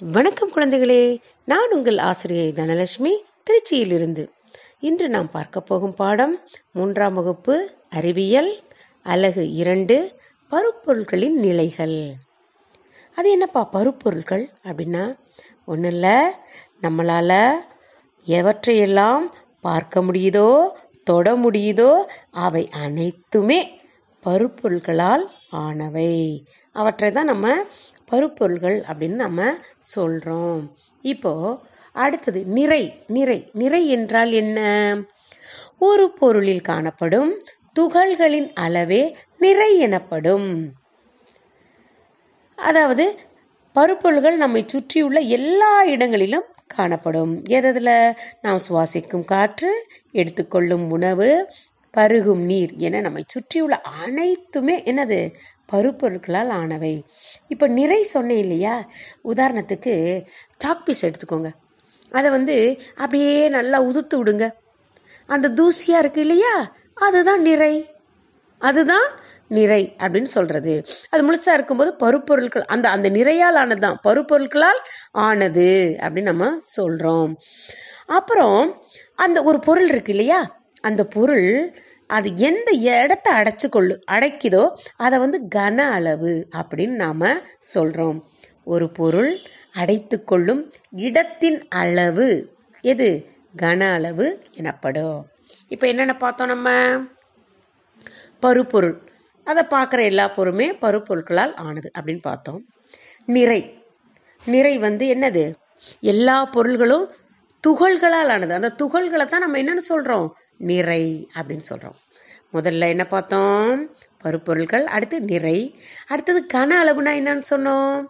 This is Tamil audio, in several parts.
வணக்கம் குழந்தைகளே. நான் உங்கள் ஆசிரியை தனலட்சுமி திருச்சியிலிருந்து. இன்று நாம் பார்க்க போகும் பாடம் மூன்றாம் வகுப்பு அறிவியல் அலகு இரண்டு பருப்பொருட்களின் நிலைகள். அது என்னப்பா பருப்பொருட்கள் அப்படின்னா? ஒன்றும் இல்லை நம்மளால் எவற்றையெல்லாம் பார்க்க முடியுதோ தொட முடியுதோ அவை அனைத்துமே பருப்பொருட்களால் ஆனவை. அவற்றை தான் நம்ம பருப்பொருள்கள் அப்படின்னு நம்ம சொல்கிறோம் இப்போ அடுத்தது நிறை நிறை. நிறை என்றால் என்ன? ஒரு பொருளில் காணப்படும் துகள்களின் அளவே நிறை எனப்படும். அதாவது பருப்பொருள்கள் நம்மை சுற்றியுள்ள எல்லா இடங்களிலும் காணப்படும். எதில்? நாம் சுவாசிக்கும் காற்று எடுத்துக்கொள்ளும் உணவு பருகும் நீர் என நம்மை சுற்றியுள்ள அனைத்துமே என்னது? பருப்பொருட்களால் ஆனவை. இப்போ நிறை சொன்னேன் இல்லையா? உதாரணத்துக்கு சாக்பீஸ் எடுத்துக்கோங்க. அதை வந்து அப்படியே நல்லா உதுத்து விடுங்க. அந்த தூசியாக இருக்கு இல்லையா? அதுதான் நிறை. அதுதான் நிறை அப்படின்னு சொல்கிறது அது முழுசாக இருக்கும்போது பருப்பொருட்கள் அந்த அந்த நிறையால் ஆனது தான் பருப்பொருட்களால் ஆனது அப்படின்னு நம்ம சொல்கிறோம் அப்புறம் அந்த ஒரு பொருள் இருக்கு இல்லையா? அந்த பொருள் அது எந்த இடத்த அடைச்சு கொள்ளு அடைக்குதோ அதை வந்து கன அளவு அப்படின்னு நாம் சொல்கிறோம் ஒரு பொருள் அடைத்து கொள்ளும் இடத்தின் அளவு எது? கன அளவு எனப்படும். இப்போ என்னென்ன பார்த்தோம் நம்ம? பருப்பொருள். அதை பார்க்குற எல்லா பொருளுமே பருப்பொருட்களால் ஆனது அப்படின்னு பார்த்தோம். நிறை. நிறை வந்து என்னது? எல்லா பொருள்களும் துகள்களால் ஆனது அந்த துகள்களை தான் நம்ம என்னென்னு சொல்கிறோம் நிறை அப்படின்னு சொல்கிறோம் முதல்ல என்ன பார்த்தோம்? பருப்பொருட்கள் அடுத்து நிறை அடுத்தது கன அளவுனா என்னன்னு சொன்னோம்.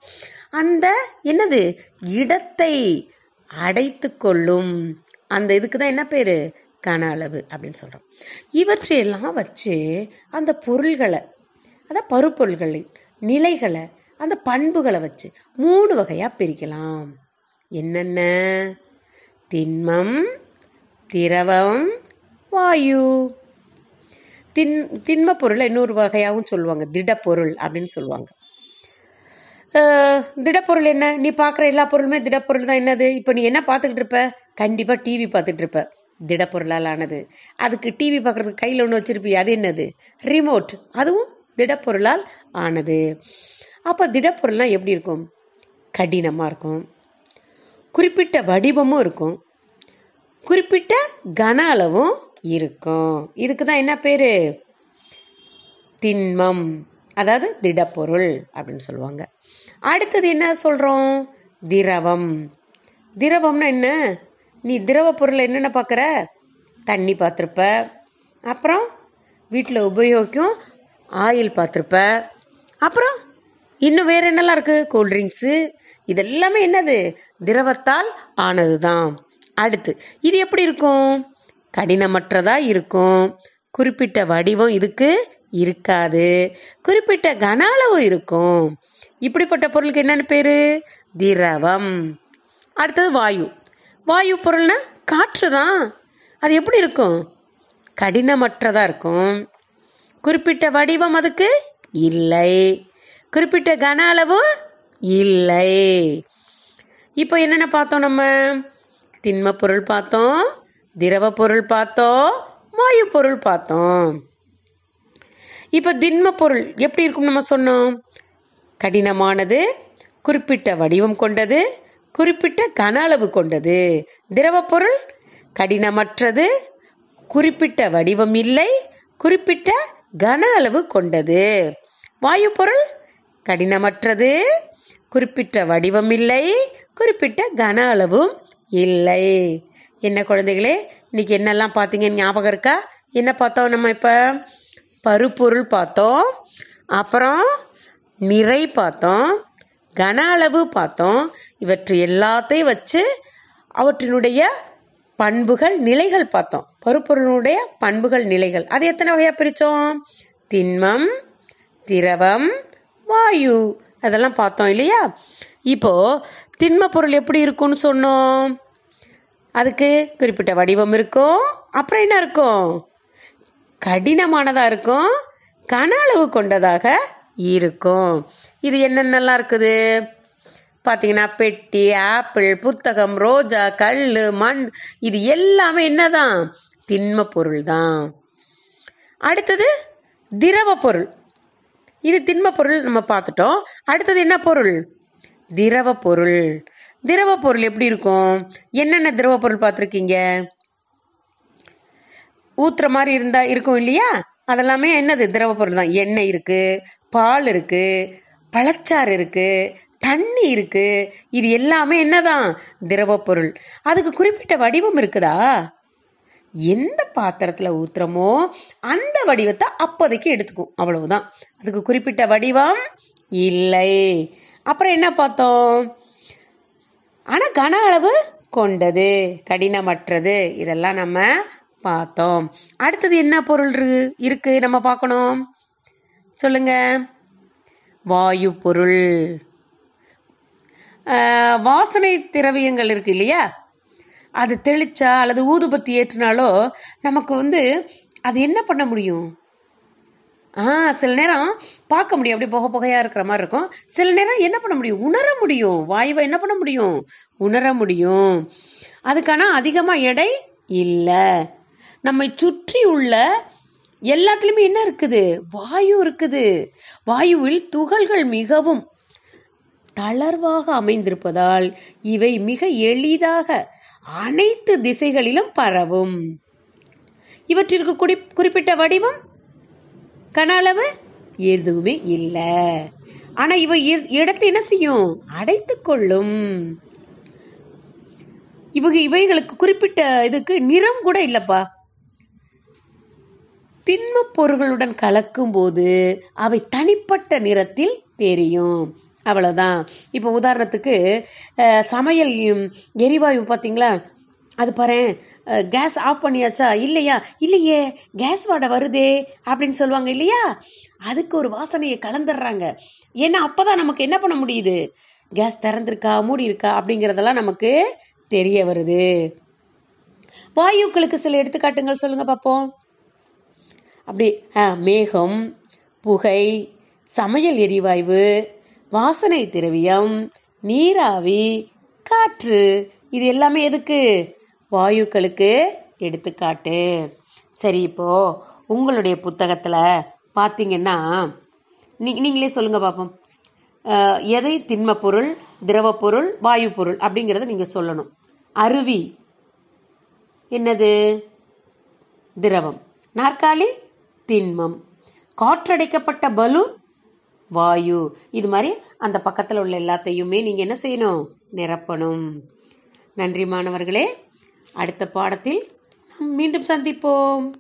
அந்த என்னது? இடத்தை அடைத்து கொள்ளும். அந்த இதுக்கு தான் என்ன பேர்? கன அளவு அப்படின்னு சொல்கிறோம் இவற்றையெல்லாம் வச்சு அந்த பொருள்களை அதான் பருப்பொருள்களின் நிலைகளை அந்த பண்புகளை வச்சு மூணு வகையாக பிரிக்கலாம். என்னென்ன? திண்மம் திரவம் வாயு. தின் திண்ம பொருளை இன்னொரு வகையாகவும் சொல்லுவாங்க. திடப்பொருள் அப்படின்னு சொல்லுவாங்க. திடப்பொருள் என்ன? நீ பார்க்குற எல்லா பொருளுமே திடப்பொருள் தான். என்னது? இப்போ நீ என்ன பார்த்துக்கிட்டு இருப்ப? கண்டிப்பாக டிவி பார்த்துட்டு இருப்ப. திடப்பொருளால் ஆனது. அதுக்கு டிவி பார்க்குறதுக்கு கையில் ஒன்று வச்சுருப்பிய. அது என்னது? ரிமோட் அதுவும் திடப்பொருளால் ஆனது. அப்போ திடப்பொருள்லாம் எப்படி இருக்கும்? கடினமாக இருக்கும். குறிப்பிட்ட வடிவமும் இருக்கும். குறிப்பிட்ட கன அளவும் இருக்கும். இதுக்கு தான் என்ன பேர்? திண்மம். அதாவது திடப்பொருள் அப்படின்னு சொல்லுவாங்க. அடுத்தது என்ன சொல்கிறோம் திரவம். திரவம்னா என்ன? நீ திரவ பொருளை என்னென்ன பார்க்குற தண்ணி பார்த்துருப்ப. அப்புறம் வீட்டில் உபயோகிக்கும் ஆயில் பார்த்துருப்ப. அப்புறம் இன்னும் வேற என்னெல்லாம் இருக்குது கூல்ட்ரிங்க்ஸு இதெல்லாமே என்னது? திரவத்தால் ஆனது தான் அடுத்து இது எப்படி இருக்கும்? கடினமற்றதாக இருக்கும். குறிப்பிட்ட வடிவம் இதுக்கு இருக்காது. குறிப்பிட்ட கன அளவு இருக்கும். இப்படிப்பட்ட பொருளுக்கு என்னென்ன பேர்? திரவம். அடுத்தது வாயு. வாயு பொருள்னா காற்று தான் அது எப்படி இருக்கும்? கடினமற்றதாக இருக்கும். குறிப்பிட்ட வடிவம் அதுக்கு இல்லை. குறிப்பிட்ட கன அளவு இல்லை. இப்போ என்னென்ன பார்த்தோம் நம்ம? திண்ம பொருள் பார்த்தோம் திரவ பொருள் பார்த்தோம் வாயு பொருள் பார்த்தோம். இப்போ திண்ம பொருள் எப்படி இருக்கும் நம்ம சொன்னோம்? கடினமானது குறிப்பிட்ட வடிவம் கொண்டது குறிப்பிட்ட கன அளவு கொண்டது. திரவ பொருள் கடினமற்றது குறிப்பிட்ட வடிவம் இல்லை குறிப்பிட்ட கன அளவு கொண்டது. வாயு பொருள் கடினமற்றது. குறிப்பிட்ட வடிவம் இல்லை. குறிப்பிட்ட கன அளவும் இல்லை. என்ன குழந்தைகளே இன்னைக்கு என்னெல்லாம் பார்த்தீங்கன்னு ஞாபகம் இருக்கா? என்ன பார்த்தோம் நம்ம இப்போ? பருப்பொருள் பார்த்தோம். அப்புறம் நிறை பார்த்தோம். கன அளவு பார்த்தோம். இவற்றை எல்லாத்தையும் வச்சு அவற்றினுடைய பண்புகள் நிலைகள் பார்த்தோம். பருப்பொருளுடைய பண்புகள் நிலைகள். அது எத்தனை வகையாக பிரித்தோம்? திண்மம் திரவம் வாயு அதெல்லாம் பார்த்தோம் இல்லையா? இப்போது திண்ம பொருள் எப்படி இருக்கும்னு சொன்னோம். அதுக்கு குறிப்பிட்ட வடிவம் இருக்கும். அப்புறம் என்ன இருக்கும்? கடினமானதாக இருக்கும். கன அளவு கொண்டதாக இருக்கும். இது என்னென்னலாம் இருக்குது? பார்த்தீங்கன்னா பெட்டி ஆப்பிள் புத்தகம் ரோஜா கல் மண். இது எல்லாமே என்னதான்? திண்ம பொருள் தான் அடுத்தது திரவ பொருள். இது திண்ம பொருள் நம்ம பார்த்துட்டோம். அடுத்தது என்ன பொருள்? திரவ பொருள். திரவ பொருள் எப்படி இருக்கும்? என்னென்ன திரவ பொருள் பார்த்துருக்கீங்க? ஊத்துற மாதிரி இருந்தா இருக்கும் இல்லையா? அதெல்லாமே என்னது? திரவ பொருள் தான். எண்ணெய் இருக்கு பால் இருக்கு பழச்சாறு இருக்கு தண்ணி இருக்கு. இது எல்லாமே என்னதான்? திரவ பொருள். அதுக்கு குறிப்பிட்ட வடிவம் இருக்குதா? எந்த பாத்திரத்தில் ஊற்றுறோமோ அந்த வடிவத்தை அப்போதைக்கு எடுத்துக்கும். அவ்வளவுதான். அதுக்கு குறிப்பிட்ட வடிவம் இல்லை. அப்புறம் என்ன பார்த்தோம்? ஆனால் கன அளவு கொண்டது கடினமற்றது இதெல்லாம் நம்ம பார்த்தோம். அடுத்தது என்ன பொருள் இருக்கு நம்ம பார்க்கணும். சொல்லுங்க. வாயு பொருள். வாசனை திரவியங்கள் இருக்கு இல்லையா? அது தெளிச்சா அல்லது ஊதுபத்தி ஏற்றினாலோ நமக்கு வந்து அது என்ன பண்ண முடியும்? ஆ சில நேரம் பார்க்க முடியும். அப்படியே புகை புகையாக இருக்கிற மாதிரி இருக்கும். சில நேரம் என்ன பண்ண முடியும்? உணர முடியும். வாயுவை என்ன பண்ண முடியும்? உணர முடியும். அதுக்கான அதிகமாக எடை இல்லை. நம்மை சுற்றி உள்ள எல்லாத்துலேயுமே என்ன இருக்குது? வாயு இருக்குது. வாயுவில் துகள்கள் மிகவும் தளர்வாக அமைந்திருப்பதால் இவை மிக எளிதாக அனைத்து திசைகளிலும் பரவும். இவற்றிற்கு குறி குறிப்பிட்ட வடிவம்? கன அளவு எதுவுமே இல்லை. ஆனால் இவ இடத்தை என்ன செய்யும்? அடைத்து கொள்ளும். இவங்க இவைகளுக்கு குறிப்பிட்ட இதுக்கு நிறம் கூட இல்லப்பா. திண்மப் பொருள்களுடன் கலக்கும்போது அவை தனிப்பட்ட நிறத்தில் தெரியும். அவ்வளோதான் இப்போ உதாரணத்துக்கு சமையல் எரிவாயு பார்த்தீங்களா? அது பாரு கேஸ் ஆஃப் பண்ணியாச்சா? இல்லையா? இல்லையே கேஸ் வாடை வருதே அப்படின்னு சொல்லுவாங்க இல்லையா? அதுக்கு ஒரு வாசனையை கலந்துடுறாங்க. ஏன்னா அப்போ தான் நமக்கு என்ன பண்ண முடியுது? கேஸ் திறந்திருக்கா மூடி இருக்கா அப்படிங்கிறதெல்லாம் நமக்கு தெரிய வருது. வாயுக்களுக்கு சில எடுத்துக்காட்டுங்கள் சொல்லுங்கள் பார்ப்போம். அப்படி ஆ, மேகம் புகை சமையல் எரிவாயு வாசனை திரவியம் நீராவி காற்று. இது எல்லாமே எதுக்கு? வாயுக்களுக்கு எடுத்துக்காட்டு. சரி இப்போ உங்களுடைய புத்தகத்தில் பார்த்தீங்கன்னா நீ நீங்களே சொல்லுங்கள் பார்ப்போம் எதை? திண்ம பொருள் திரவ பொருள் வாயு பொருள் அப்படிங்கிறத நீங்கள் சொல்லணும். அருவி. என்னது? திரவம். நாற்காலி திண்மம். காற்றடைக்கப்பட்ட பலூன் வாயு. இது மாதிரி அந்த பக்கத்தில் உள்ள எல்லாத்தையுமே நீங்கள் என்ன செய்யணும்? நிரப்பணும். நன்றி மாணவர்களே. அடுத்த பாடத்தில் நாம் மீண்டும் சந்திப்போம்.